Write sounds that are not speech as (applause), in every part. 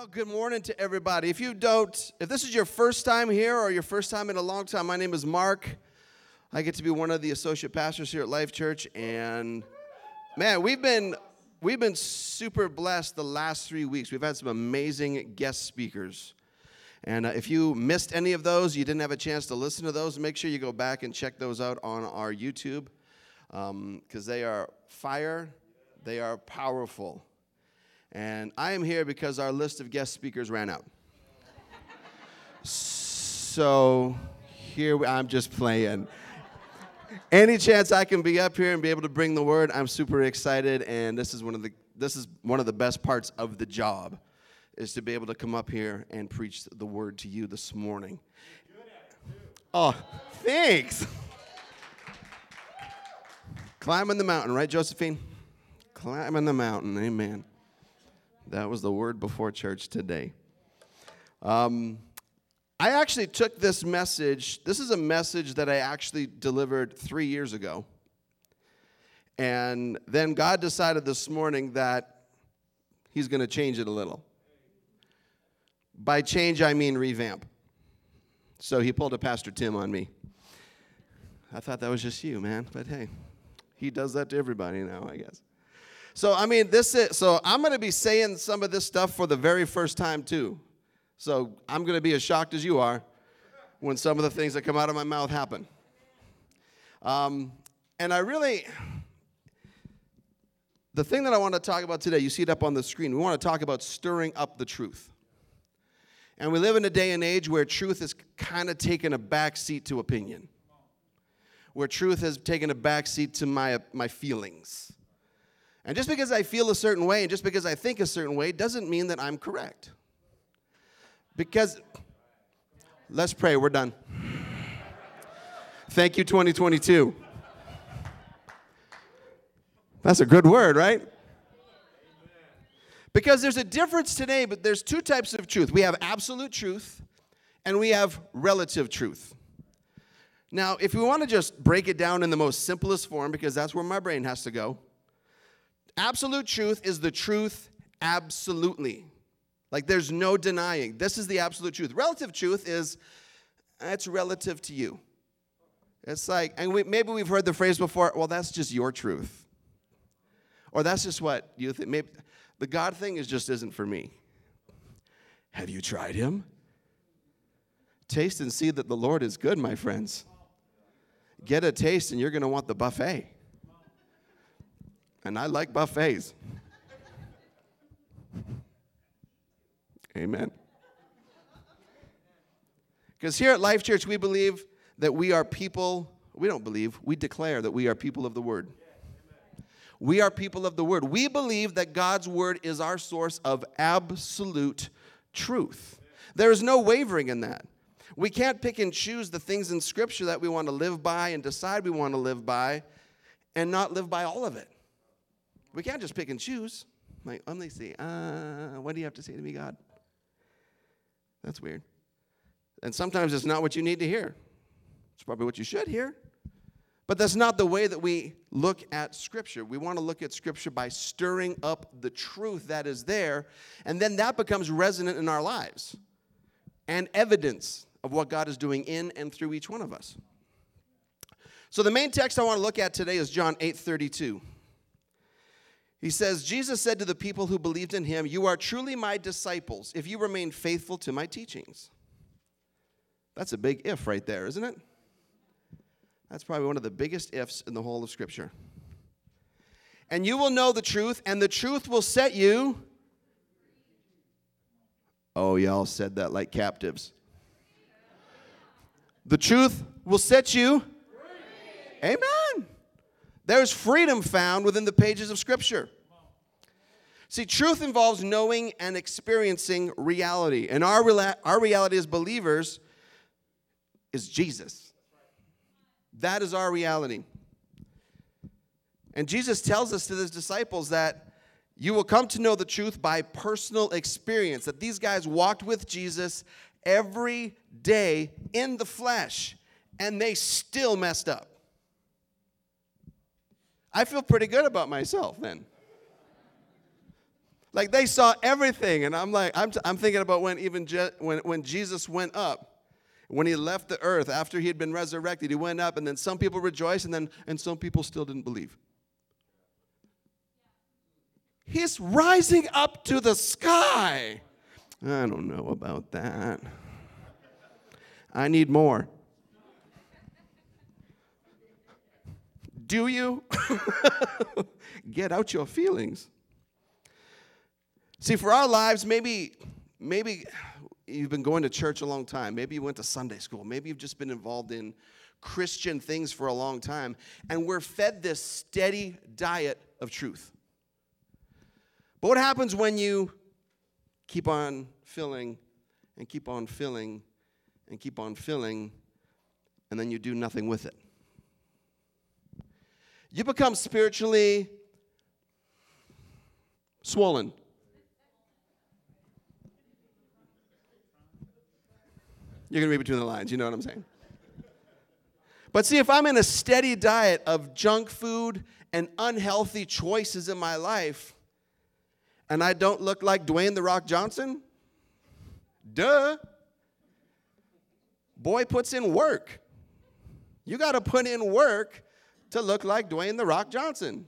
Well, good morning to everybody. If you don't, if this is your first time here or your first time in a long time, my name is Mark. I get to be one of the associate pastors here at Life Church, and man, we've been we've been super blessed the last three weeks. We've had some amazing guest speakers. And uh, if you missed any of those, you didn't have a chance to listen to those, make sure you go back and check those out on our YouTube because um, they are fire, they are powerful. And I am here because our list of guest speakers ran out. so here we, I'm just playing. Any chance I can be up here and be able to bring the word, I'm super excited. And this is one of the this is one of the best parts of the job, is to be able to come up here and preach the word to you this morning. Oh, thanks. Climbing the mountain, right, Josephine? Climbing the mountain, amen. That was the word before church today. Um, I actually took this message. This is a message that I actually delivered three years ago. And then God decided this morning that He's going to change it a little. By change, I mean revamp. So He pulled a Pastor Tim on me. I thought that was just you, man. But hey, He does that to everybody now, I guess. So, I mean, this is, so I'm going to be saying some of this stuff for the very first time, too. So, I'm going to be as shocked as you are when some of the things that come out of my mouth happen. Um, and I really, the thing that I want to talk about today, you see it up on the screen. We want to talk about stirring up the truth. And we live in a day and age where truth has kind of taken a back seat to opinion, where truth has taken a back seat to my, my feelings. And just because I feel a certain way and just because I think a certain way doesn't mean that I'm correct. Because, let's pray, we're done. Thank you, 2022. That's a good word, right? Because there's a difference today, but there's two types of truth. We have absolute truth and we have relative truth. Now, if we want to just break it down in the most simplest form, because that's where my brain has to go, Absolute truth is the truth absolutely. Like there's no denying. This is the absolute truth. Relative truth is eh, it's relative to you. It's like, and we, maybe we've heard the phrase before, well, that's just your truth. Or that's just what you think. Maybe the God thing is just isn't for me. Have you tried him? Taste and see that the Lord is good, my friends. Get a taste and you're going to want the buffet and I like buffets. Amen. Because here at Life Church, we believe that we are people, we don't believe, we declare that we are people of the Word. We are people of the Word. We believe that God's Word is our source of absolute truth. There is no wavering in that. We can't pick and choose the things in Scripture that we want to live by and decide we want to live by and not live by all of it. We can't just pick and choose. Like, let me see. Uh, what do you have to say to me, God? That's weird. And sometimes it's not what you need to hear. It's probably what you should hear. But that's not the way that we look at Scripture. We want to look at Scripture by stirring up the truth that is there, and then that becomes resonant in our lives and evidence of what God is doing in and through each one of us. So the main text I want to look at today is John 8 32. He says, Jesus said to the people who believed in him, You are truly my disciples if you remain faithful to my teachings. That's a big if right there, isn't it? That's probably one of the biggest ifs in the whole of Scripture. And you will know the truth, and the truth will set you. Oh, y'all said that like captives. The truth will set you. Amen. There's freedom found within the pages of Scripture. See, truth involves knowing and experiencing reality. And our, our reality as believers is Jesus. That is our reality. And Jesus tells us to his disciples that you will come to know the truth by personal experience, that these guys walked with Jesus every day in the flesh, and they still messed up. I feel pretty good about myself then. Like they saw everything. And I'm like, I'm, t- I'm thinking about when even Je- when, when Jesus went up when he left the earth after he had been resurrected he went up and then some people rejoiced and then and some people still didn't believe he's rising up to the sky i don't know about that i need more do you (laughs) get out your feelings see for our lives maybe maybe you've been going to church a long time. Maybe you went to Sunday school. Maybe you've just been involved in Christian things for a long time. And we're fed this steady diet of truth. But what happens when you keep on filling and keep on filling and keep on filling and then you do nothing with it? You become spiritually swollen. You're going to read between the lines. You know what I'm saying? But see, if I'm in a steady diet of junk food and unhealthy choices in my life, and I don't look like Dwayne The Rock Johnson, duh. Boy puts in work. You got to put in work to look like Dwayne The Rock Johnson.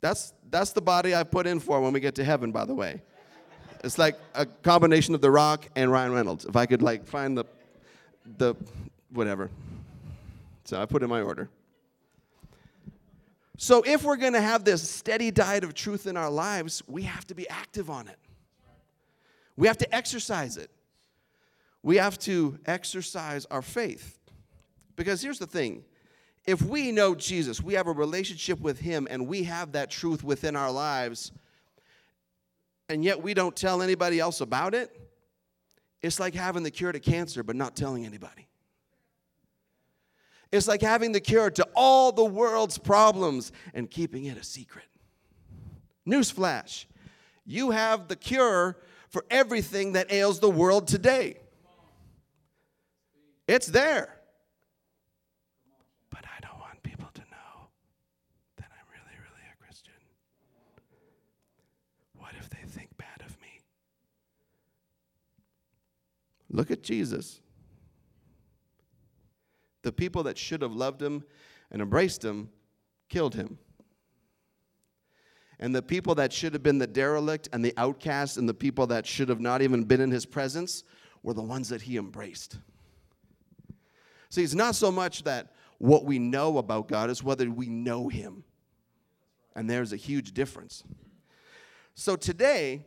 That's, that's the body I put in for when we get to heaven, by the way. It's like a combination of The Rock and Ryan Reynolds. If I could like find the the whatever. So I put in my order. So if we're going to have this steady diet of truth in our lives, we have to be active on it. We have to exercise it. We have to exercise our faith. Because here's the thing if we know Jesus, we have a relationship with Him, and we have that truth within our lives, and yet we don't tell anybody else about it, it's like having the cure to cancer but not telling anybody. It's like having the cure to all the world's problems and keeping it a secret. Newsflash you have the cure for everything that ails the world today. It's there. Look at Jesus. The people that should have loved him and embraced him killed him. And the people that should have been the derelict and the outcast and the people that should have not even been in his presence were the ones that he embraced. See, it's not so much that what we know about God is whether we know him. And there's a huge difference. So today,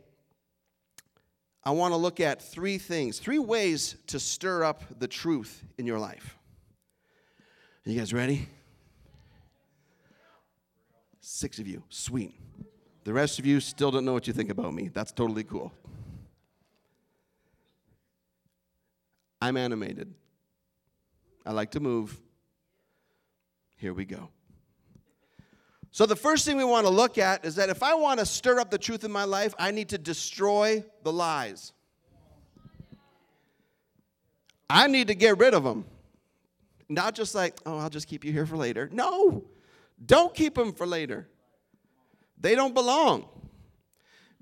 I want to look at three things, three ways to stir up the truth in your life. Are you guys ready? Six of you. Sweet. The rest of you still don't know what you think about me. That's totally cool. I'm animated. I like to move. Here we go. So, the first thing we want to look at is that if I want to stir up the truth in my life, I need to destroy the lies. I need to get rid of them. Not just like, oh, I'll just keep you here for later. No, don't keep them for later. They don't belong.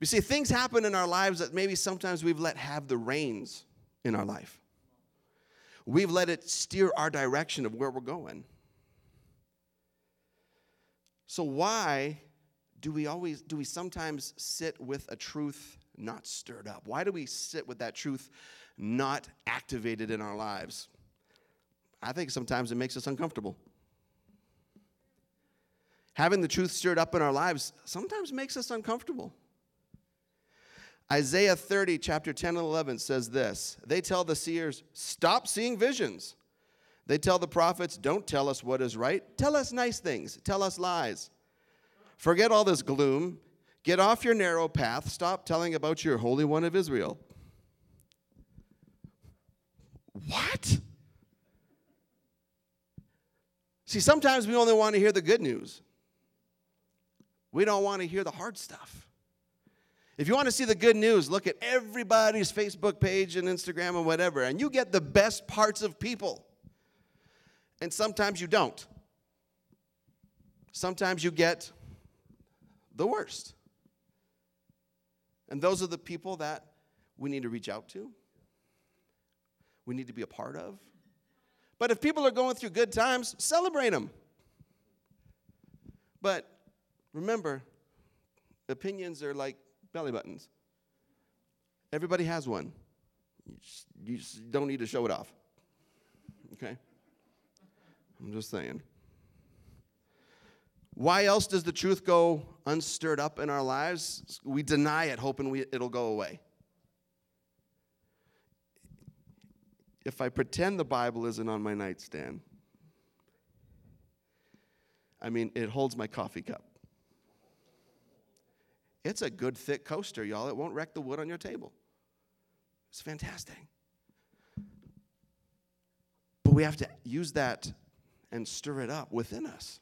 You see, things happen in our lives that maybe sometimes we've let have the reins in our life. We've let it steer our direction of where we're going. So why do we always do we sometimes sit with a truth not stirred up? Why do we sit with that truth not activated in our lives? I think sometimes it makes us uncomfortable. Having the truth stirred up in our lives sometimes makes us uncomfortable. Isaiah 30, chapter 10 and 11 says this They tell the seers, Stop seeing visions. They tell the prophets, Don't tell us what is right. Tell us nice things. Tell us lies. Forget all this gloom. Get off your narrow path. Stop telling about your Holy One of Israel. What? See, sometimes we only want to hear the good news. We don't want to hear the hard stuff. If you want to see the good news, look at everybody's Facebook page and Instagram and whatever, and you get the best parts of people and sometimes you don't. Sometimes you get the worst. And those are the people that we need to reach out to, we need to be a part of. But if people are going through good times, celebrate them. But remember, opinions are like belly buttons. Everybody has one. You just, you just don't need to show it off. Okay? I'm just saying. Why else does the truth go unstirred up in our lives? We deny it, hoping we, it'll go away. If I pretend the Bible isn't on my nightstand, I mean, it holds my coffee cup. It's a good thick coaster, y'all. It won't wreck the wood on your table. It's fantastic. But we have to use that and stir it up within us.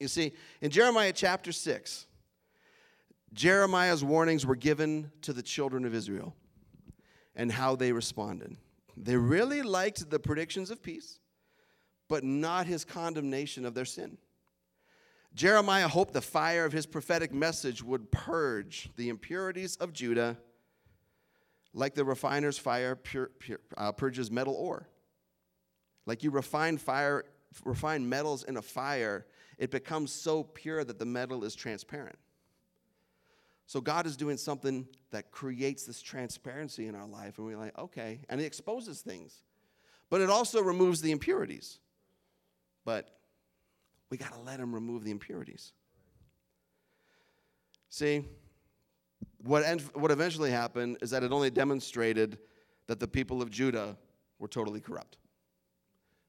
You see, in Jeremiah chapter 6, Jeremiah's warnings were given to the children of Israel and how they responded. They really liked the predictions of peace, but not his condemnation of their sin. Jeremiah hoped the fire of his prophetic message would purge the impurities of Judah like the refiner's fire pure, pure, uh, purges metal ore. Like you refine fire, refine metals in a fire, it becomes so pure that the metal is transparent. So God is doing something that creates this transparency in our life, and we're like, okay, and it exposes things. But it also removes the impurities. But we got to let him remove the impurities. See, what, what eventually happened is that it only demonstrated that the people of Judah were totally corrupt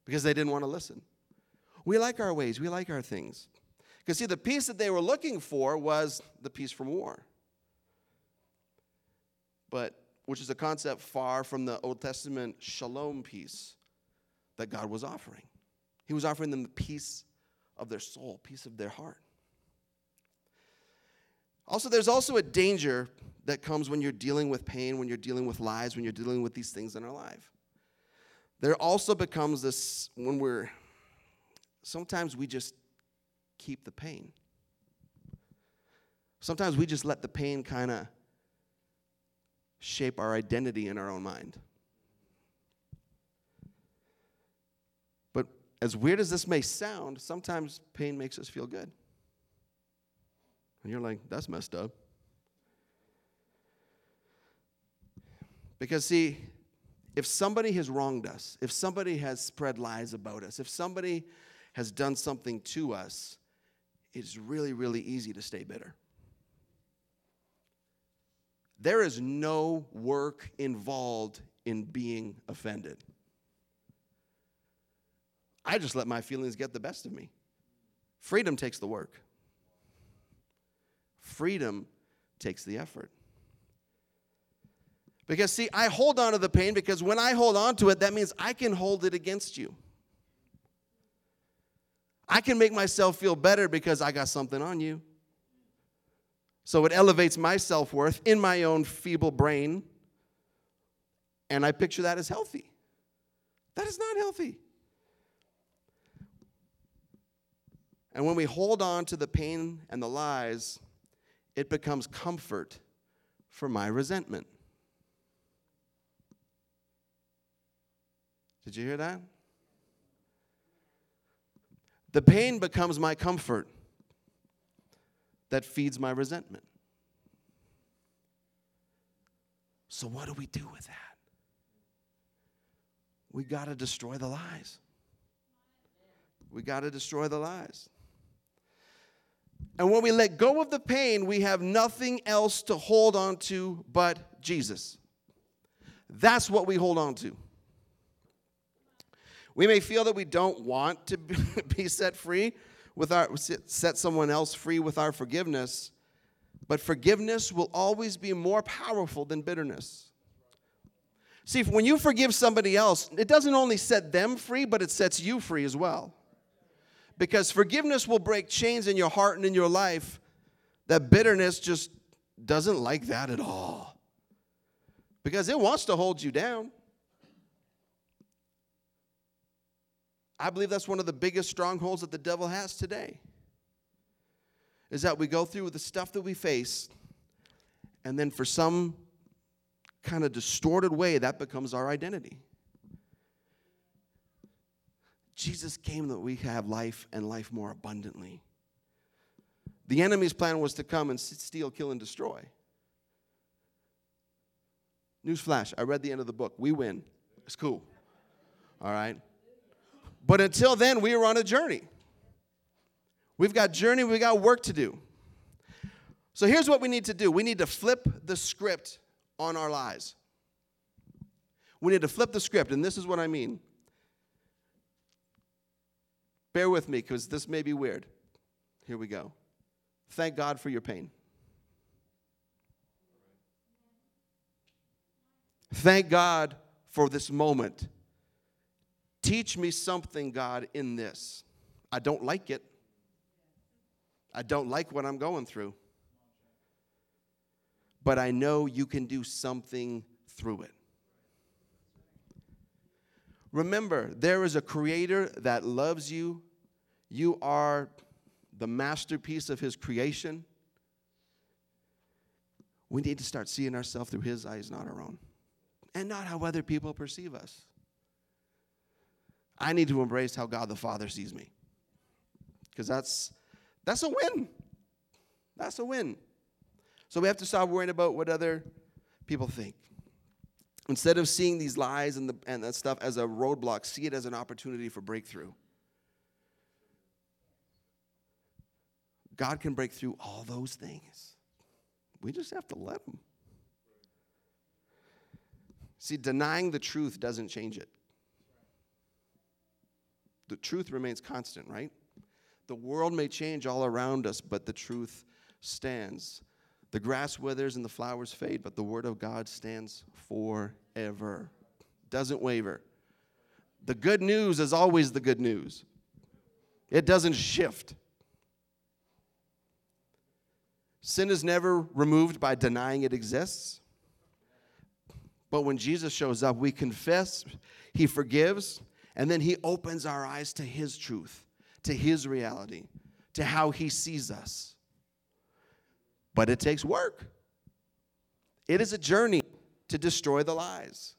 because they didn't want to listen. We like our ways, we like our things. Because, see, the peace that they were looking for was the peace from war. But, which is a concept far from the Old Testament shalom peace that God was offering. He was offering them the peace of their soul, peace of their heart. Also, there's also a danger that comes when you're dealing with pain, when you're dealing with lies, when you're dealing with these things in our life. There also becomes this when we're, sometimes we just keep the pain. Sometimes we just let the pain kind of shape our identity in our own mind. But as weird as this may sound, sometimes pain makes us feel good. And you're like, that's messed up. Because, see, if somebody has wronged us, if somebody has spread lies about us, if somebody has done something to us, it's really, really easy to stay bitter. There is no work involved in being offended. I just let my feelings get the best of me. Freedom takes the work. Freedom takes the effort. Because, see, I hold on to the pain because when I hold on to it, that means I can hold it against you. I can make myself feel better because I got something on you. So it elevates my self worth in my own feeble brain. And I picture that as healthy. That is not healthy. And when we hold on to the pain and the lies, it becomes comfort for my resentment. Did you hear that? The pain becomes my comfort that feeds my resentment. So, what do we do with that? We got to destroy the lies. We got to destroy the lies. And when we let go of the pain, we have nothing else to hold on to but Jesus. That's what we hold on to. We may feel that we don't want to be (laughs) set free with our set someone else free with our forgiveness, but forgiveness will always be more powerful than bitterness. See, when you forgive somebody else, it doesn't only set them free, but it sets you free as well. Because forgiveness will break chains in your heart and in your life that bitterness just doesn't like that at all. Because it wants to hold you down. I believe that's one of the biggest strongholds that the devil has today. is that we go through with the stuff that we face, and then for some kind of distorted way, that becomes our identity. Jesus came that we have life and life more abundantly. The enemy's plan was to come and steal, kill, and destroy. Newsflash, I read the end of the book. We win. It's cool. All right? But until then, we are on a journey. We've got journey, we got work to do. So here's what we need to do we need to flip the script on our lives. We need to flip the script, and this is what I mean. Bear with me because this may be weird. Here we go. Thank God for your pain. Thank God for this moment. Teach me something, God, in this. I don't like it. I don't like what I'm going through. But I know you can do something through it. Remember, there is a creator that loves you. You are the masterpiece of his creation. We need to start seeing ourselves through his eyes, not our own, and not how other people perceive us. I need to embrace how God the Father sees me. Because that's that's a win. That's a win. So we have to stop worrying about what other people think. Instead of seeing these lies and, the, and that stuff as a roadblock, see it as an opportunity for breakthrough. God can break through all those things. We just have to let Him. See, denying the truth doesn't change it. The truth remains constant, right? The world may change all around us, but the truth stands. The grass withers and the flowers fade, but the word of God stands forever. Doesn't waver. The good news is always the good news, it doesn't shift. Sin is never removed by denying it exists. But when Jesus shows up, we confess, He forgives, and then He opens our eyes to His truth, to His reality, to how He sees us. But it takes work. It is a journey to destroy the lies.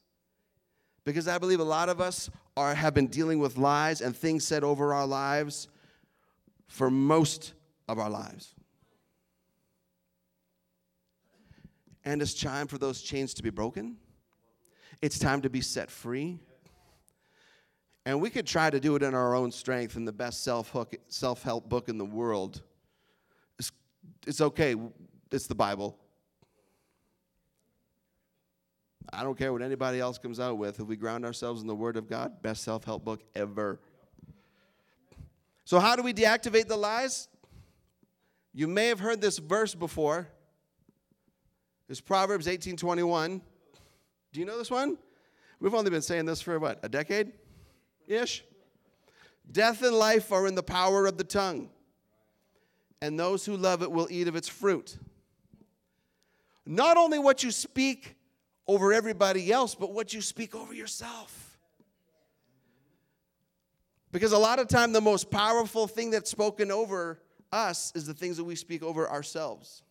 Because I believe a lot of us are, have been dealing with lies and things said over our lives for most of our lives. And it's time for those chains to be broken. It's time to be set free. And we could try to do it in our own strength in the best self help book in the world. It's, it's okay, it's the Bible. I don't care what anybody else comes out with. If we ground ourselves in the Word of God, best self help book ever. So, how do we deactivate the lies? You may have heard this verse before. It's Proverbs 18:21. Do you know this one? We've only been saying this for what, a decade? Ish. Death and life are in the power of the tongue, and those who love it will eat of its fruit. Not only what you speak over everybody else, but what you speak over yourself. Because a lot of time the most powerful thing that's spoken over us is the things that we speak over ourselves.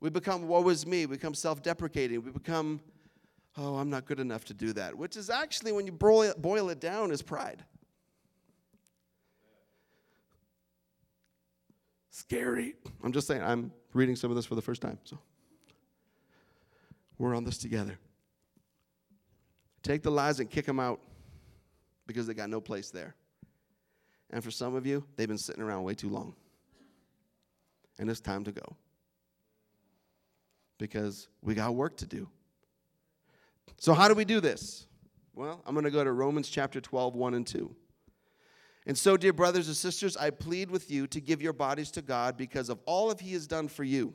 We become woe is me, we become self-deprecating, we become oh, I'm not good enough to do that, which is actually when you boil it, boil it down is pride. Scary. I'm just saying, I'm reading some of this for the first time, so we're on this together. Take the lies and kick them out because they got no place there. And for some of you, they've been sitting around way too long. And it's time to go. Because we got work to do. So, how do we do this? Well, I'm going to go to Romans chapter 12, 1 and 2. And so, dear brothers and sisters, I plead with you to give your bodies to God because of all of He has done for you.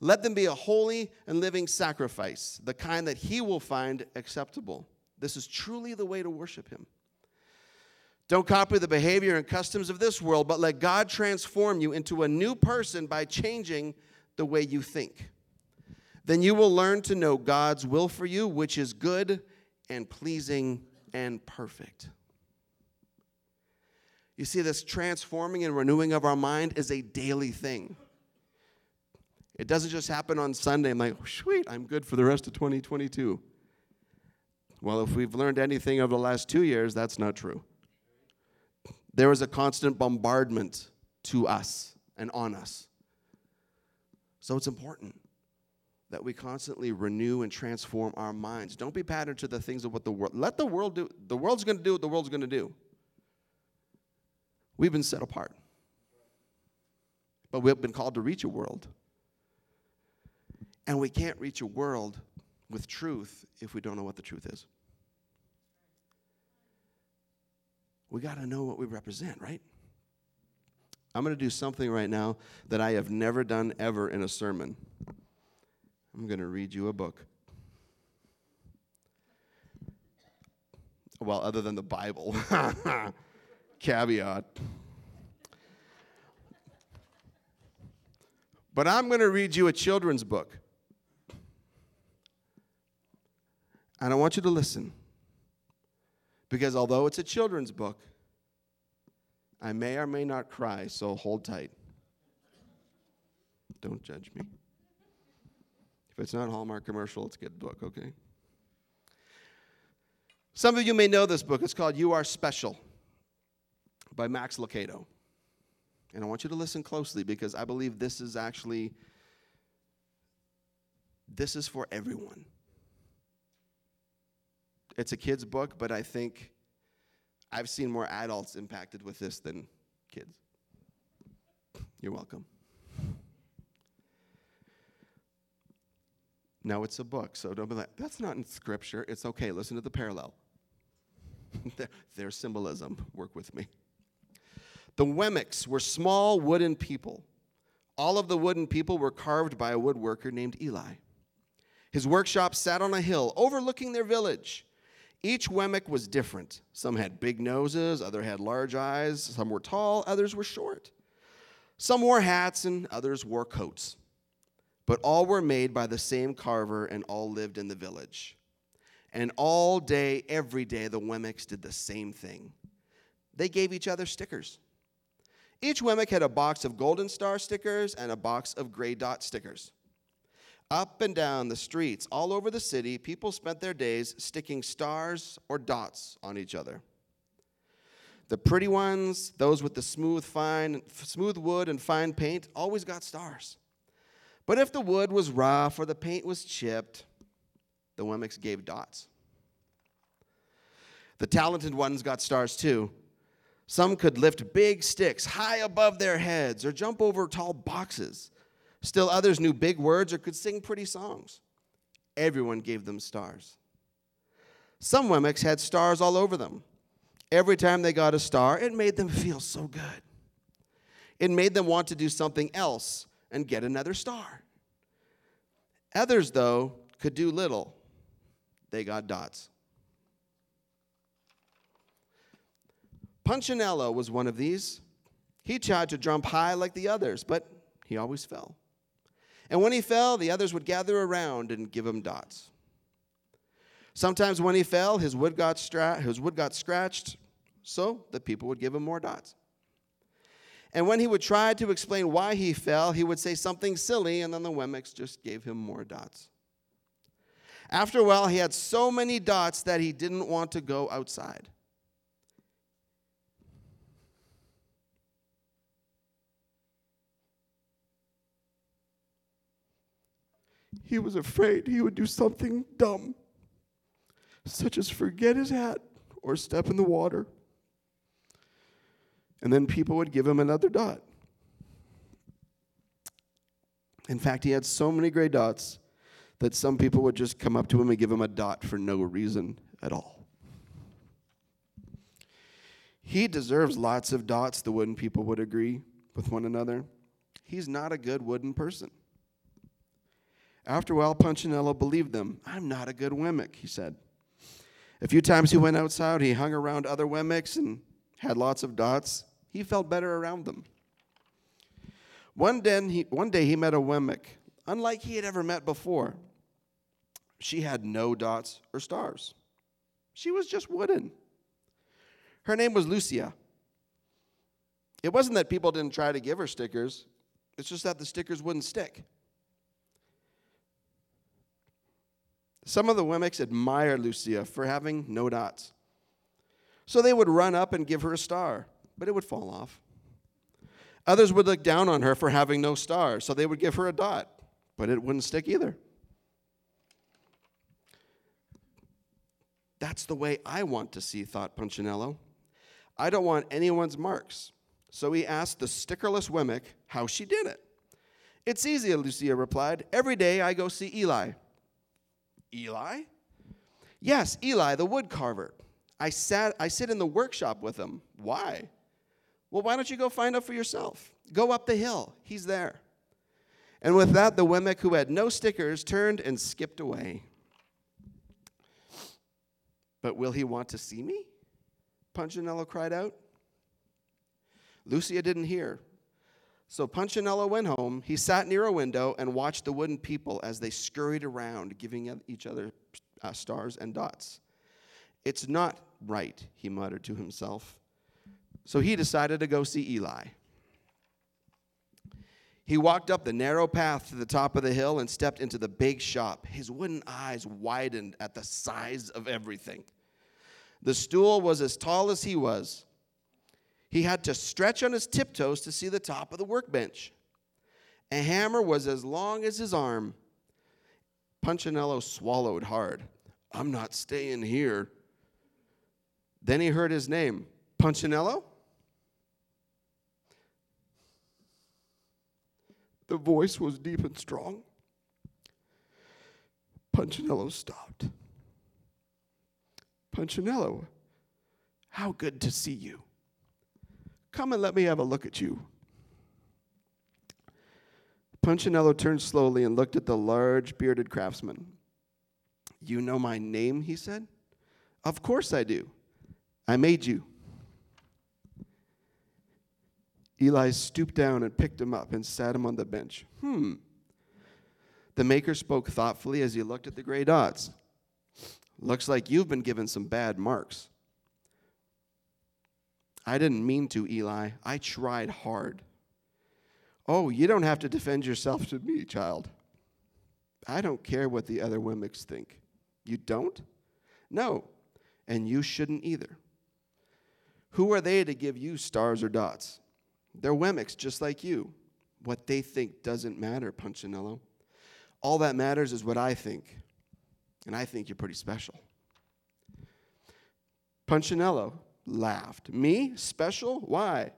Let them be a holy and living sacrifice, the kind that He will find acceptable. This is truly the way to worship Him. Don't copy the behavior and customs of this world, but let God transform you into a new person by changing the way you think. Then you will learn to know God's will for you, which is good and pleasing and perfect. You see, this transforming and renewing of our mind is a daily thing. It doesn't just happen on Sunday. I'm like, sweet, I'm good for the rest of 2022. Well, if we've learned anything over the last two years, that's not true. There is a constant bombardment to us and on us. So it's important that we constantly renew and transform our minds. Don't be patterned to the things of what the world. Let the world do. The world's going to do what the world's going to do. We've been set apart. But we've been called to reach a world. And we can't reach a world with truth if we don't know what the truth is. We got to know what we represent, right? I'm going to do something right now that I have never done ever in a sermon. I'm going to read you a book. Well, other than the Bible. (laughs) Caveat. But I'm going to read you a children's book. And I want you to listen. Because although it's a children's book, I may or may not cry, so hold tight. Don't judge me. If it's not Hallmark commercial, it's a good book, okay? Some of you may know this book. It's called You Are Special by Max Lucado. And I want you to listen closely because I believe this is actually this is for everyone. It's a kid's book, but I think I've seen more adults impacted with this than kids. You're welcome. No, it's a book, so don't be like, that's not in scripture. It's okay. Listen to the parallel. (laughs) There's symbolism. Work with me. The Wemmicks were small wooden people. All of the wooden people were carved by a woodworker named Eli. His workshop sat on a hill overlooking their village. Each Wemmick was different. Some had big noses, others had large eyes, some were tall, others were short. Some wore hats and others wore coats. But all were made by the same carver and all lived in the village. And all day, every day, the Wemmicks did the same thing. They gave each other stickers. Each Wemmick had a box of golden star stickers and a box of gray dot stickers. Up and down the streets, all over the city, people spent their days sticking stars or dots on each other. The pretty ones, those with the smooth, fine, smooth wood and fine paint, always got stars. But if the wood was rough or the paint was chipped, the Wemmicks gave dots. The talented ones got stars too. Some could lift big sticks high above their heads or jump over tall boxes. Still others knew big words or could sing pretty songs. Everyone gave them stars. Some Wemmicks had stars all over them. Every time they got a star, it made them feel so good. It made them want to do something else and get another star. Others, though, could do little. They got dots. Punchinello was one of these. He tried to jump high like the others, but he always fell. And when he fell, the others would gather around and give him dots. Sometimes when he fell, his wood got, stra- his wood got scratched, so the people would give him more dots. And when he would try to explain why he fell, he would say something silly, and then the Wemmicks just gave him more dots. After a while, he had so many dots that he didn't want to go outside. he was afraid he would do something dumb, such as forget his hat or step in the water. And then people would give him another dot. In fact, he had so many gray dots that some people would just come up to him and give him a dot for no reason at all. He deserves lots of dots, the wooden people would agree with one another. He's not a good wooden person. After a while, Punchinello believed them. I'm not a good Wemmick, he said. A few times he went outside, he hung around other Wemmicks and had lots of dots. He felt better around them. One day, he, one day he met a Wemmick, unlike he had ever met before. She had no dots or stars. She was just wooden. Her name was Lucia. It wasn't that people didn't try to give her stickers, it's just that the stickers wouldn't stick. Some of the Wemmicks admired Lucia for having no dots. So they would run up and give her a star, but it would fall off. Others would look down on her for having no star, so they would give her a dot, but it wouldn't stick either. That's the way I want to see, thought Punchinello. I don't want anyone's marks. So he asked the stickerless Wemmick how she did it. It's easy, Lucia replied. Every day I go see Eli. Eli? Yes, Eli, the wood carver. I, sat, I sit in the workshop with him. Why? Well, why don't you go find out for yourself? Go up the hill. He's there. And with that, the Wemmick, who had no stickers, turned and skipped away. But will he want to see me? Punchinello cried out. Lucia didn't hear. So Punchinello went home. He sat near a window and watched the wooden people as they scurried around, giving each other uh, stars and dots. It's not right, he muttered to himself. So he decided to go see Eli. He walked up the narrow path to the top of the hill and stepped into the big shop. His wooden eyes widened at the size of everything. The stool was as tall as he was. He had to stretch on his tiptoes to see the top of the workbench. A hammer was as long as his arm. Punchinello swallowed hard. I'm not staying here. Then he heard his name Punchinello? The voice was deep and strong. Punchinello stopped. Punchinello, how good to see you. Come and let me have a look at you. Punchinello turned slowly and looked at the large bearded craftsman. You know my name, he said. Of course I do. I made you. Eli stooped down and picked him up and sat him on the bench. Hmm. The maker spoke thoughtfully as he looked at the gray dots. Looks like you've been given some bad marks. I didn't mean to, Eli. I tried hard. Oh, you don't have to defend yourself to me, child. I don't care what the other Wemmicks think. You don't? No, and you shouldn't either. Who are they to give you stars or dots? They're Wemmicks just like you. What they think doesn't matter, Punchinello. All that matters is what I think. And I think you're pretty special. Punchinello laughed. Me? Special? Why?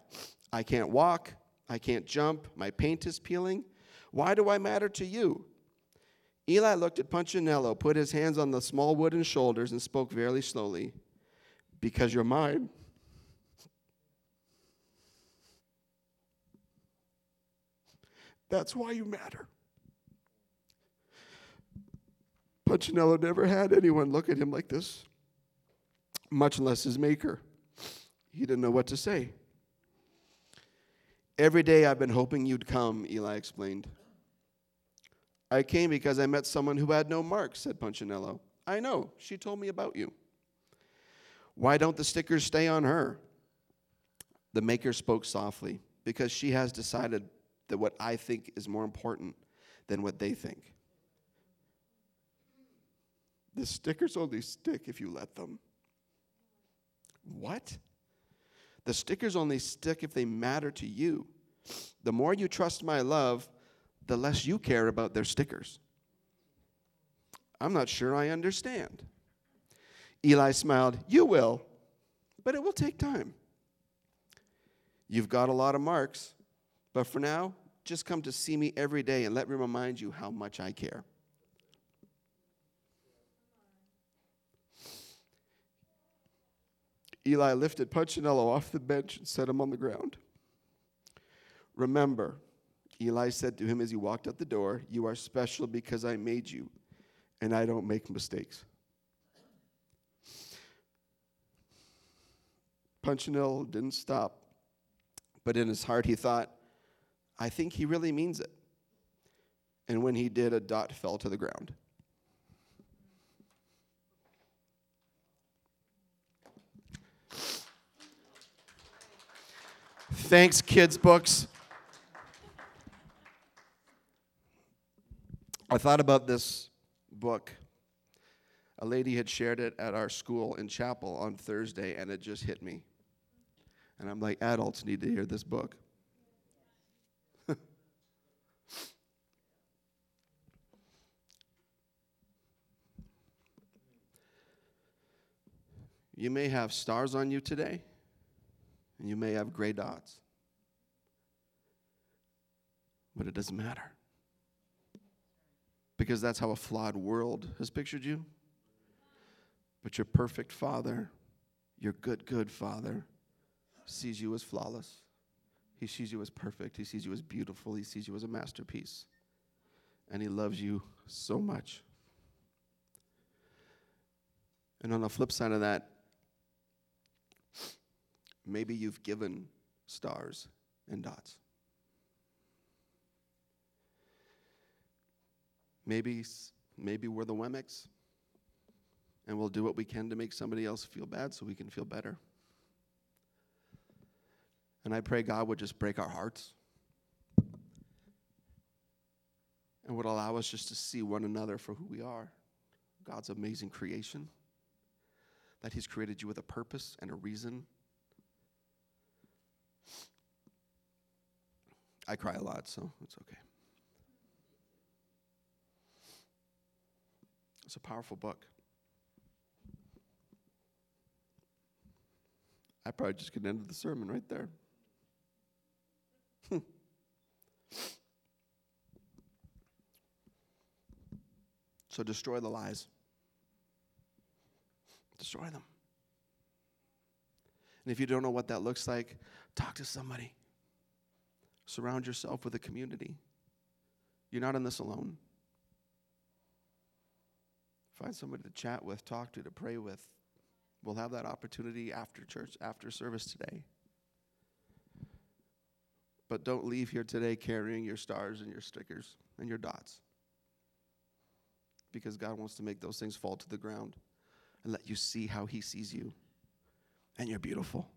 I can't walk. I can't jump. My paint is peeling. Why do I matter to you? Eli looked at Punchinello, put his hands on the small wooden shoulders, and spoke very slowly Because you're mine. That's why you matter. Punchinello never had anyone look at him like this, much less his maker. He didn't know what to say. Every day I've been hoping you'd come, Eli explained. I came because I met someone who had no marks, said Punchinello. I know, she told me about you. Why don't the stickers stay on her? The maker spoke softly, because she has decided that what I think is more important than what they think. The stickers only stick if you let them. What? The stickers only stick if they matter to you. The more you trust my love, the less you care about their stickers. I'm not sure I understand. Eli smiled. You will, but it will take time. You've got a lot of marks, but for now, just come to see me every day and let me remind you how much I care. Eli lifted Punchinello off the bench and set him on the ground. Remember, Eli said to him as he walked out the door, You are special because I made you, and I don't make mistakes. Punchinello didn't stop, but in his heart he thought, I think he really means it. And when he did, a dot fell to the ground. Thanks, kids' books. I thought about this book. A lady had shared it at our school in chapel on Thursday, and it just hit me. And I'm like, adults need to hear this book. You may have stars on you today, and you may have gray dots, but it doesn't matter because that's how a flawed world has pictured you. But your perfect Father, your good, good Father, sees you as flawless. He sees you as perfect. He sees you as beautiful. He sees you as a masterpiece. And He loves you so much. And on the flip side of that, maybe you've given stars and dots. Maybe, maybe we're the Wemmicks, and we'll do what we can to make somebody else feel bad so we can feel better. And I pray God would just break our hearts and would allow us just to see one another for who we are God's amazing creation, that He's created you with a purpose and a reason. I cry a lot, so it's okay. It's a powerful book. I probably just could end the sermon right there. Hmm. so destroy the lies. Destroy them. And if you don't know what that looks like, talk to somebody. Surround yourself with a community. You're not in this alone. Find somebody to chat with, talk to, to pray with. We'll have that opportunity after church, after service today. But don't leave here today carrying your stars and your stickers and your dots. Because God wants to make those things fall to the ground and let you see how He sees you. And you're beautiful.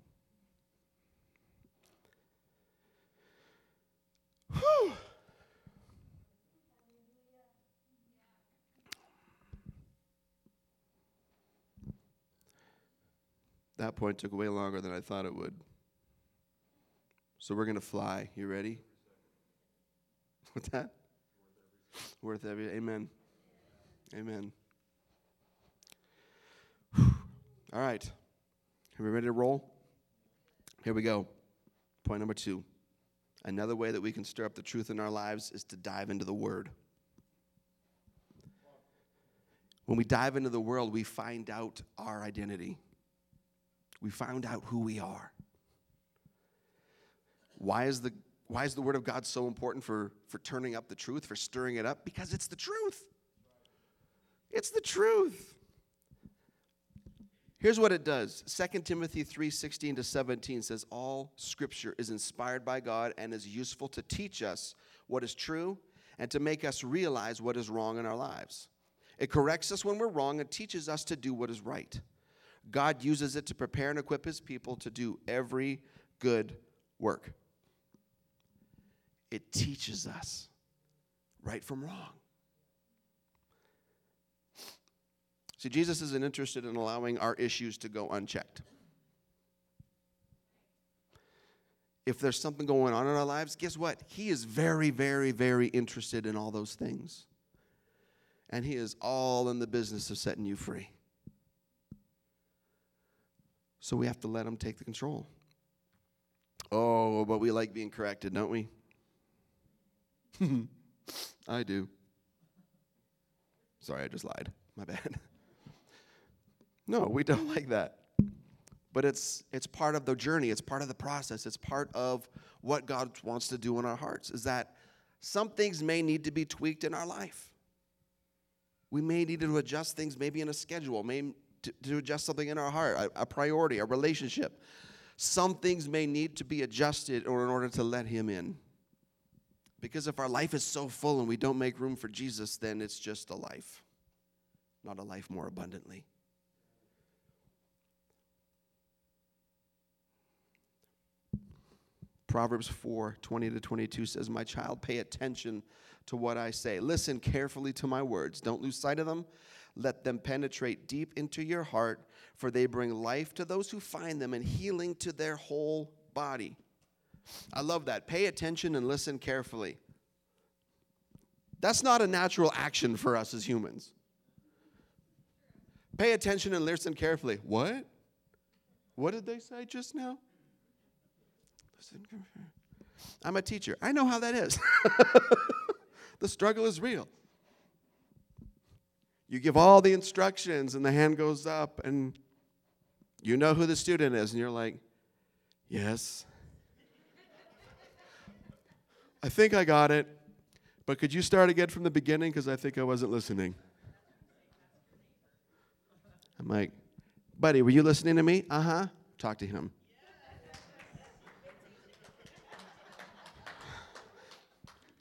That point took way longer than I thought it would. So we're going to fly. You ready? (laughs) What's that? Worth every. Amen. Amen. (sighs) All right. Are we ready to roll? Here we go. Point number two. Another way that we can stir up the truth in our lives is to dive into the Word. When we dive into the world, we find out our identity we found out who we are. Why is the, why is the Word of God so important for, for turning up the truth, for stirring it up? Because it's the truth. It's the truth. Here's what it does 2 Timothy 3:16 to 17 says, All scripture is inspired by God and is useful to teach us what is true and to make us realize what is wrong in our lives. It corrects us when we're wrong and teaches us to do what is right. God uses it to prepare and equip his people to do every good work. It teaches us right from wrong. See, Jesus isn't interested in allowing our issues to go unchecked. If there's something going on in our lives, guess what? He is very, very, very interested in all those things. And He is all in the business of setting you free. So we have to let them take the control. Oh, but we like being corrected, don't we? (laughs) I do. Sorry, I just lied. My bad. (laughs) no, we don't (laughs) like that. But it's it's part of the journey, it's part of the process, it's part of what God wants to do in our hearts is that some things may need to be tweaked in our life. We may need to adjust things maybe in a schedule, may to, to adjust something in our heart, a, a priority, a relationship. Some things may need to be adjusted or in order to let Him in. Because if our life is so full and we don't make room for Jesus, then it's just a life, not a life more abundantly. Proverbs 4 20 to 22 says, My child, pay attention to what I say. Listen carefully to my words. Don't lose sight of them. Let them penetrate deep into your heart, for they bring life to those who find them and healing to their whole body. I love that. Pay attention and listen carefully. That's not a natural action for us as humans. Pay attention and listen carefully. What? What did they say just now? Listen. I'm a teacher. I know how that is. (laughs) the struggle is real. You give all the instructions, and the hand goes up, and you know who the student is, and you're like, Yes. (laughs) I think I got it, but could you start again from the beginning? Because I think I wasn't listening. I'm like, buddy, were you listening to me? Uh huh. Talk to him.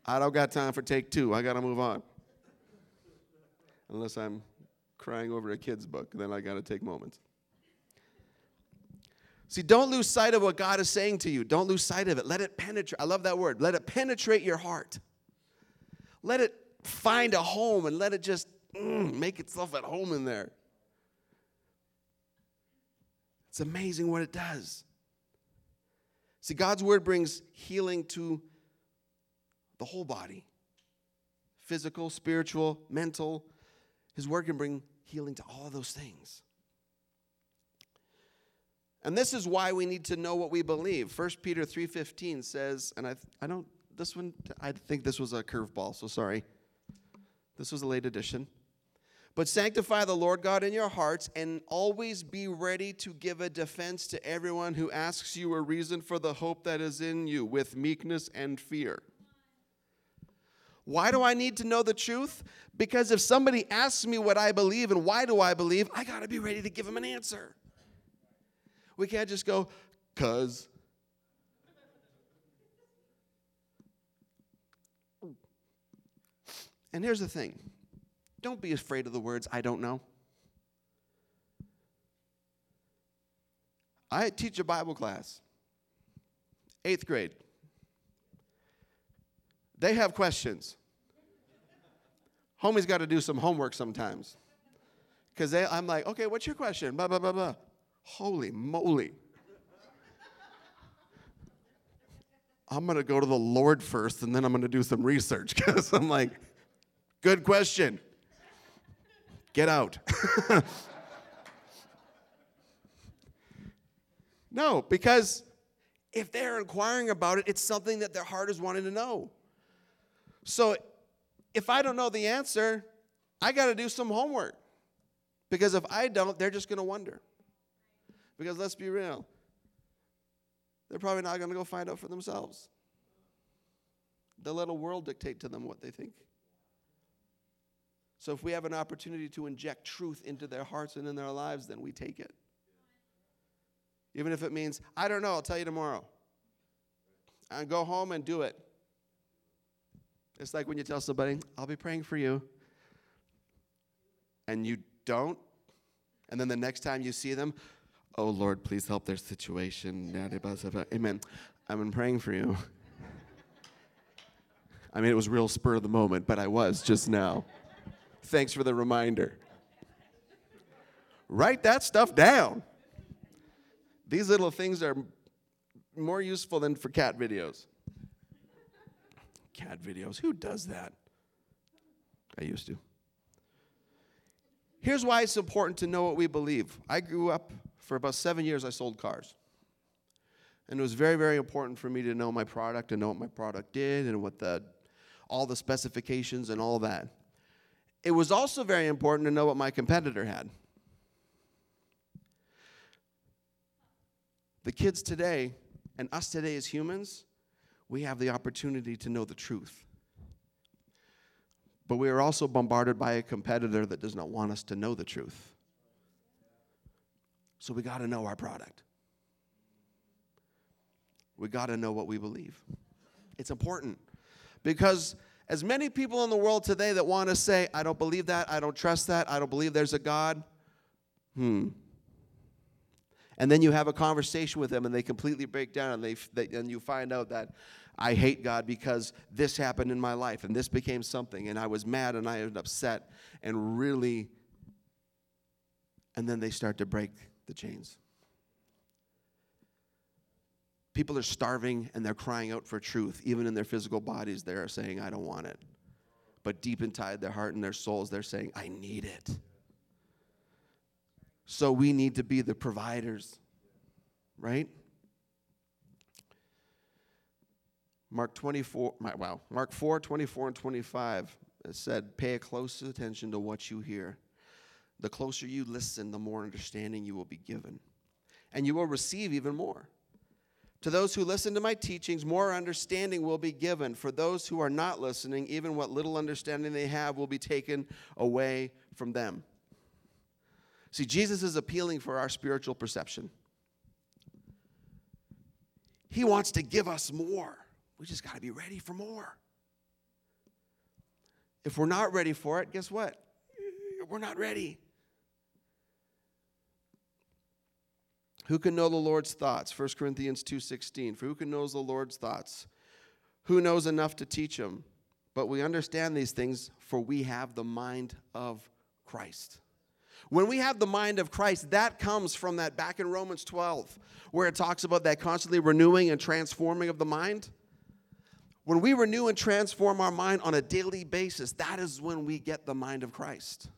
I don't got time for take two. I got to move on. Unless I'm crying over a kid's book, then I got to take moments. See, don't lose sight of what God is saying to you. Don't lose sight of it. Let it penetrate. I love that word. Let it penetrate your heart. Let it find a home and let it just mm, make itself at home in there. It's amazing what it does. See, God's word brings healing to the whole body physical, spiritual, mental. His word can bring healing to all those things. And this is why we need to know what we believe. 1 Peter 3:15 says, and I I don't this one I think this was a curveball, so sorry. This was a late edition. But sanctify the Lord God in your hearts and always be ready to give a defense to everyone who asks you a reason for the hope that is in you with meekness and fear. Why do I need to know the truth? Because if somebody asks me what I believe and why do I believe, I got to be ready to give them an answer. We can't just go, cuz. And here's the thing don't be afraid of the words, I don't know. I teach a Bible class, eighth grade. They have questions. Homie's got to do some homework sometimes. Because I'm like, okay, what's your question? Blah, blah, blah, blah. Holy moly. I'm going to go to the Lord first and then I'm going to do some research (laughs) because I'm like, good question. Get out. (laughs) no, because if they're inquiring about it, it's something that their heart is wanting to know. So if I don't know the answer, I got to do some homework. Because if I don't, they're just going to wonder. Because let's be real, they're probably not going to go find out for themselves. Let a world dictate to them what they think. So if we have an opportunity to inject truth into their hearts and in their lives, then we take it. Even if it means, I don't know, I'll tell you tomorrow. And go home and do it. It's like when you tell somebody, I'll be praying for you. And you don't. And then the next time you see them, oh Lord, please help their situation. Amen. I've been praying for you. (laughs) I mean, it was real spur of the moment, but I was just now. Thanks for the reminder. Write that stuff down. These little things are more useful than for cat videos. Cat videos, who does that? I used to. Here's why it's important to know what we believe. I grew up for about seven years, I sold cars. And it was very, very important for me to know my product and know what my product did and what the all the specifications and all that. It was also very important to know what my competitor had. The kids today, and us today as humans, we have the opportunity to know the truth. But we are also bombarded by a competitor that does not want us to know the truth. So we got to know our product. We got to know what we believe. It's important because as many people in the world today that want to say, I don't believe that, I don't trust that, I don't believe there's a God, hmm. And then you have a conversation with them and they completely break down and, they, they, and you find out that I hate God because this happened in my life and this became something and I was mad and I was upset and really. And then they start to break the chains. People are starving and they're crying out for truth. Even in their physical bodies, they are saying, I don't want it. But deep inside their heart and their souls, they're saying, I need it. So we need to be the providers, right? Mark 24, wow, Mark 4, 24 and 25 said, pay a close attention to what you hear. The closer you listen, the more understanding you will be given. And you will receive even more. To those who listen to my teachings, more understanding will be given. For those who are not listening, even what little understanding they have will be taken away from them. See, Jesus is appealing for our spiritual perception. He wants to give us more. We just got to be ready for more. If we're not ready for it, guess what? We're not ready. Who can know the Lord's thoughts? 1 Corinthians 2:16. For who can know the Lord's thoughts? Who knows enough to teach him? But we understand these things for we have the mind of Christ. When we have the mind of Christ, that comes from that back in Romans 12, where it talks about that constantly renewing and transforming of the mind. When we renew and transform our mind on a daily basis, that is when we get the mind of Christ.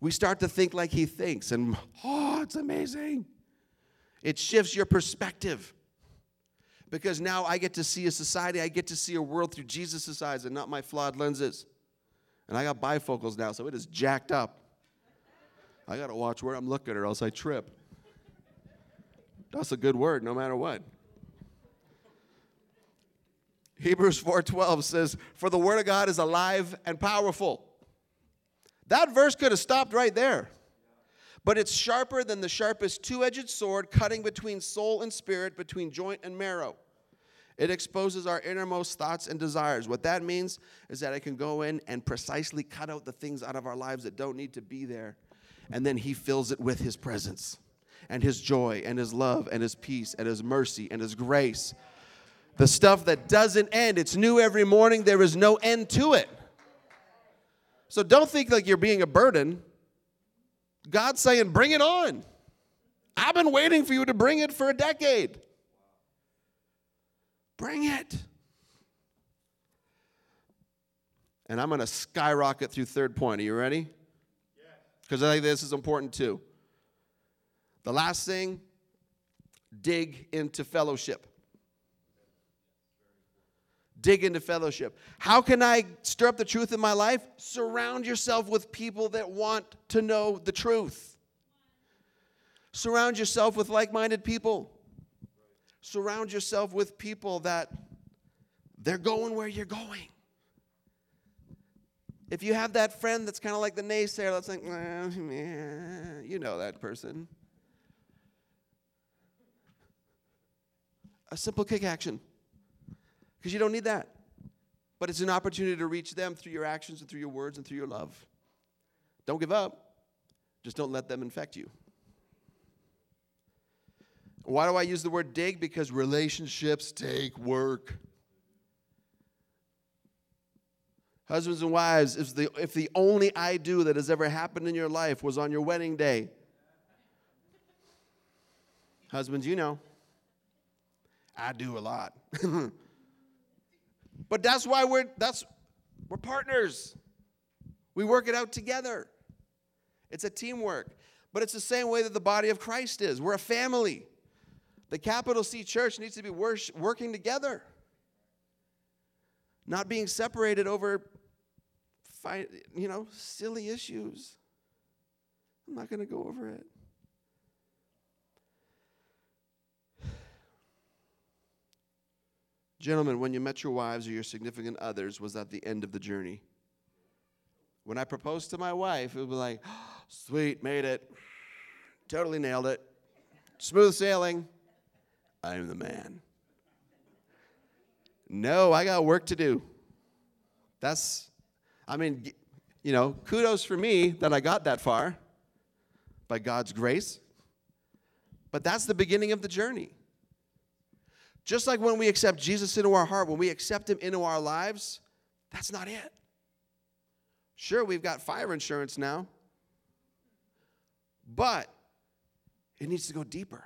We start to think like he thinks, and oh, it's amazing. It shifts your perspective. Because now I get to see a society, I get to see a world through Jesus' eyes and not my flawed lenses. And I got bifocals now, so it is jacked up. I got to watch where I'm looking or else I trip. That's a good word no matter what. Hebrews 4:12 says, "For the word of God is alive and powerful." That verse could have stopped right there. But it's sharper than the sharpest two edged sword, cutting between soul and spirit, between joint and marrow. It exposes our innermost thoughts and desires. What that means is that I can go in and precisely cut out the things out of our lives that don't need to be there. And then He fills it with His presence and His joy and His love and His peace and His mercy and His grace. The stuff that doesn't end, it's new every morning, there is no end to it. So don't think like you're being a burden. God's saying, bring it on. I've been waiting for you to bring it for a decade. Bring it. And I'm going to skyrocket through third point. Are you ready? Because I think this is important too. The last thing, dig into fellowship dig into fellowship. How can I stir up the truth in my life? Surround yourself with people that want to know the truth. Surround yourself with like minded people. Surround yourself with people that they're going where you're going. If you have that friend that's kind of like the naysayer, that's like, eh, you know that person. A simple kick action because you don't need that. But it's an opportunity to reach them through your actions and through your words and through your love. Don't give up, just don't let them infect you. Why do I use the word dig? Because relationships take work. Husbands and wives, if the, if the only I do that has ever happened in your life was on your wedding day, husbands, you know, I do a lot. (laughs) But that's why we're that's we're partners. We work it out together. It's a teamwork. But it's the same way that the body of Christ is. We're a family. The capital C church needs to be working together, not being separated over, you know, silly issues. I'm not going to go over it. (sighs) Gentlemen, when you met your wives or your significant others, was that the end of the journey? When I proposed to my wife, it would be like, oh, (gasps) sweet, made it. Totally nailed it. Smooth sailing. I'm the man. No, I got work to do. That's, I mean, you know, kudos for me that I got that far by God's grace. But that's the beginning of the journey. Just like when we accept Jesus into our heart, when we accept Him into our lives, that's not it. Sure, we've got fire insurance now, but it needs to go deeper.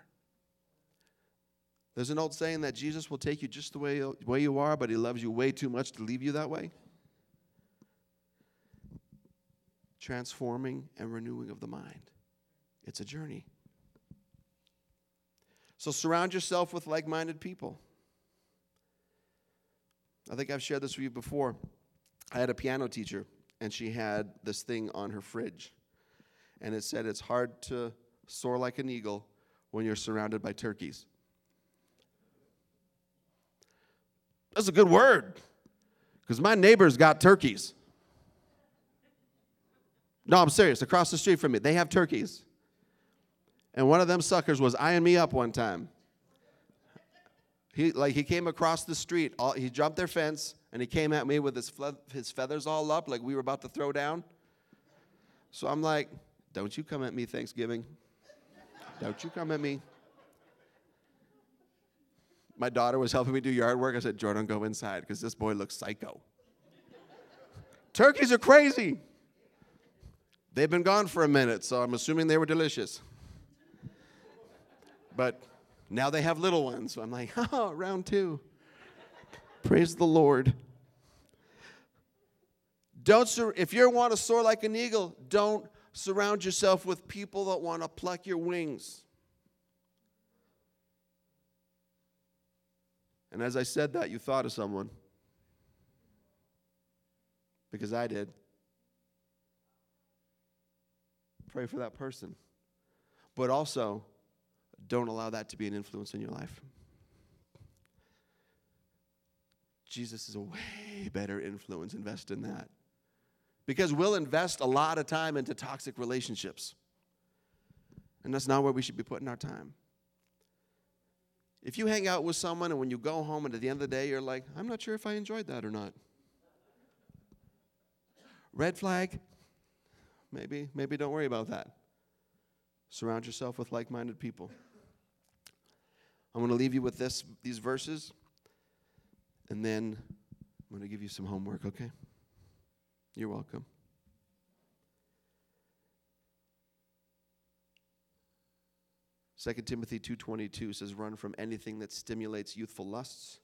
There's an old saying that Jesus will take you just the way, way you are, but He loves you way too much to leave you that way. Transforming and renewing of the mind. It's a journey. So surround yourself with like minded people. I think I've shared this with you before. I had a piano teacher, and she had this thing on her fridge. And it said, It's hard to soar like an eagle when you're surrounded by turkeys. That's a good word, because my neighbor's got turkeys. No, I'm serious. Across the street from me, they have turkeys. And one of them suckers was eyeing me up one time. He like he came across the street. All, he jumped their fence and he came at me with his his feathers all up, like we were about to throw down. So I'm like, "Don't you come at me, Thanksgiving? Don't you come at me." My daughter was helping me do yard work. I said, "Jordan, go inside because this boy looks psycho." Turkeys are crazy. They've been gone for a minute, so I'm assuming they were delicious. But now they have little ones. So I'm like, (laughs) oh, round two. Praise the Lord. Don't sur- if you want to soar like an eagle, don't surround yourself with people that want to pluck your wings. And as I said that, you thought of someone. Because I did. Pray for that person. But also, don't allow that to be an influence in your life. Jesus is a way better influence. Invest in that. Because we'll invest a lot of time into toxic relationships. And that's not where we should be putting our time. If you hang out with someone and when you go home and at the end of the day you're like, I'm not sure if I enjoyed that or not. Red flag, maybe, maybe don't worry about that. Surround yourself with like minded people. I'm going to leave you with this, these verses, and then I'm going to give you some homework, okay? You're welcome. Second Timothy 2:22 says run from anything that stimulates youthful lusts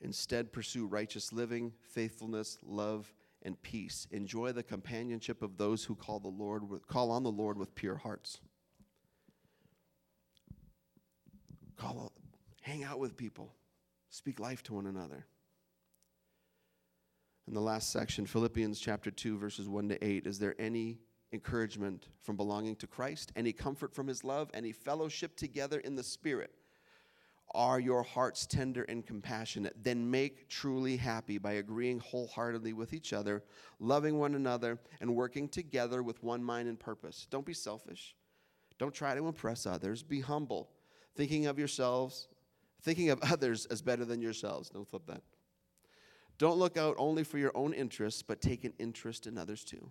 instead pursue righteous living faithfulness love and peace. Enjoy the companionship of those who call the Lord with, call on the Lord with pure hearts. Call, hang out with people, speak life to one another. In the last section, Philippians chapter 2, verses 1 to 8, is there any encouragement from belonging to Christ, any comfort from his love, any fellowship together in the Spirit? Are your hearts tender and compassionate? Then make truly happy by agreeing wholeheartedly with each other, loving one another, and working together with one mind and purpose. Don't be selfish. Don't try to impress others. Be humble thinking of yourselves, thinking of (laughs) others as better than yourselves. Don't flip that. Don't look out only for your own interests, but take an interest in others too.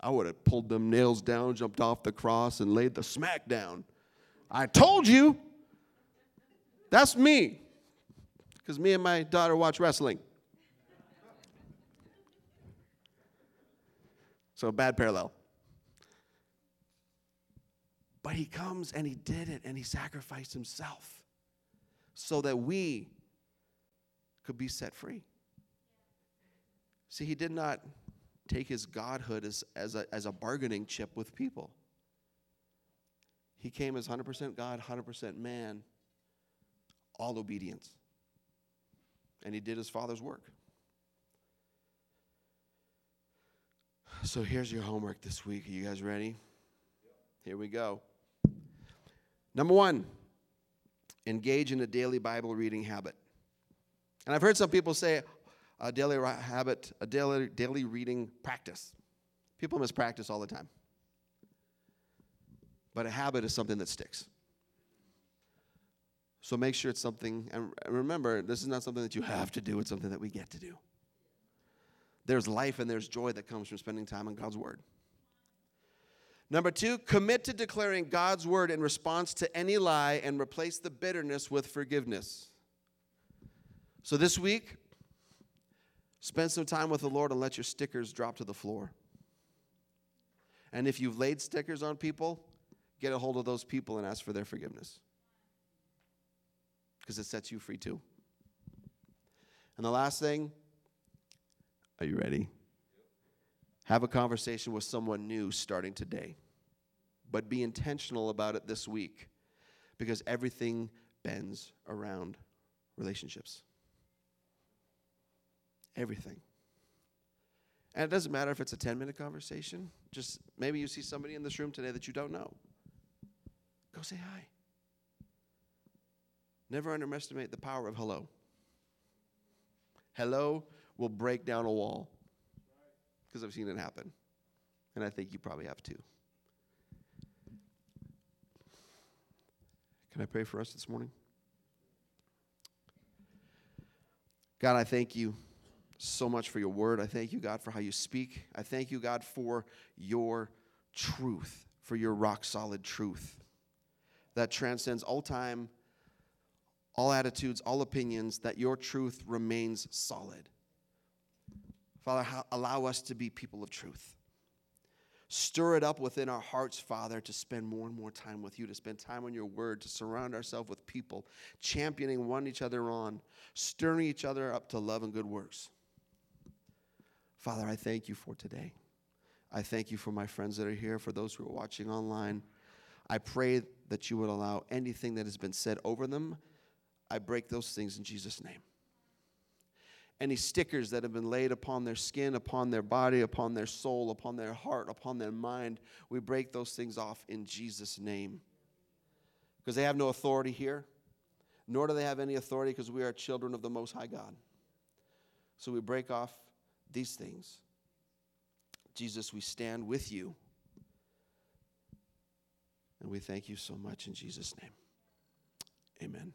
I would have pulled them nails down, jumped off the cross, and laid the smack down. I told you. That's me. Because me and my daughter watch wrestling. So, bad parallel. But he comes and he did it and he sacrificed himself so that we could be set free. See, he did not take his godhood as, as, a, as a bargaining chip with people. He came as 100% God, 100% man, all obedience. And he did his father's work. So here's your homework this week. Are you guys ready? Here we go. Number one, engage in a daily Bible reading habit. And I've heard some people say a daily habit, a daily, daily reading practice. People miss practice all the time. But a habit is something that sticks. So make sure it's something, and remember, this is not something that you have to do, it's something that we get to do. There's life and there's joy that comes from spending time on God's Word. Number two, commit to declaring God's Word in response to any lie and replace the bitterness with forgiveness. So this week, spend some time with the Lord and let your stickers drop to the floor. And if you've laid stickers on people, get a hold of those people and ask for their forgiveness because it sets you free too. And the last thing, are you ready? Have a conversation with someone new starting today. But be intentional about it this week because everything bends around relationships. Everything. And it doesn't matter if it's a 10 minute conversation. Just maybe you see somebody in this room today that you don't know. Go say hi. Never underestimate the power of hello. Hello will break down a wall because I've seen it happen. And I think you probably have too. Can I pray for us this morning? God, I thank you so much for your word. I thank you, God, for how you speak. I thank you, God, for your truth, for your rock solid truth that transcends all time all attitudes, all opinions, that your truth remains solid. Father, allow us to be people of truth. Stir it up within our hearts, Father, to spend more and more time with you, to spend time on your word, to surround ourselves with people, championing one each other on, stirring each other up to love and good works. Father, I thank you for today. I thank you for my friends that are here, for those who are watching online. I pray that you would allow anything that has been said over them I break those things in Jesus' name. Any stickers that have been laid upon their skin, upon their body, upon their soul, upon their heart, upon their mind, we break those things off in Jesus' name. Because they have no authority here, nor do they have any authority because we are children of the Most High God. So we break off these things. Jesus, we stand with you. And we thank you so much in Jesus' name. Amen.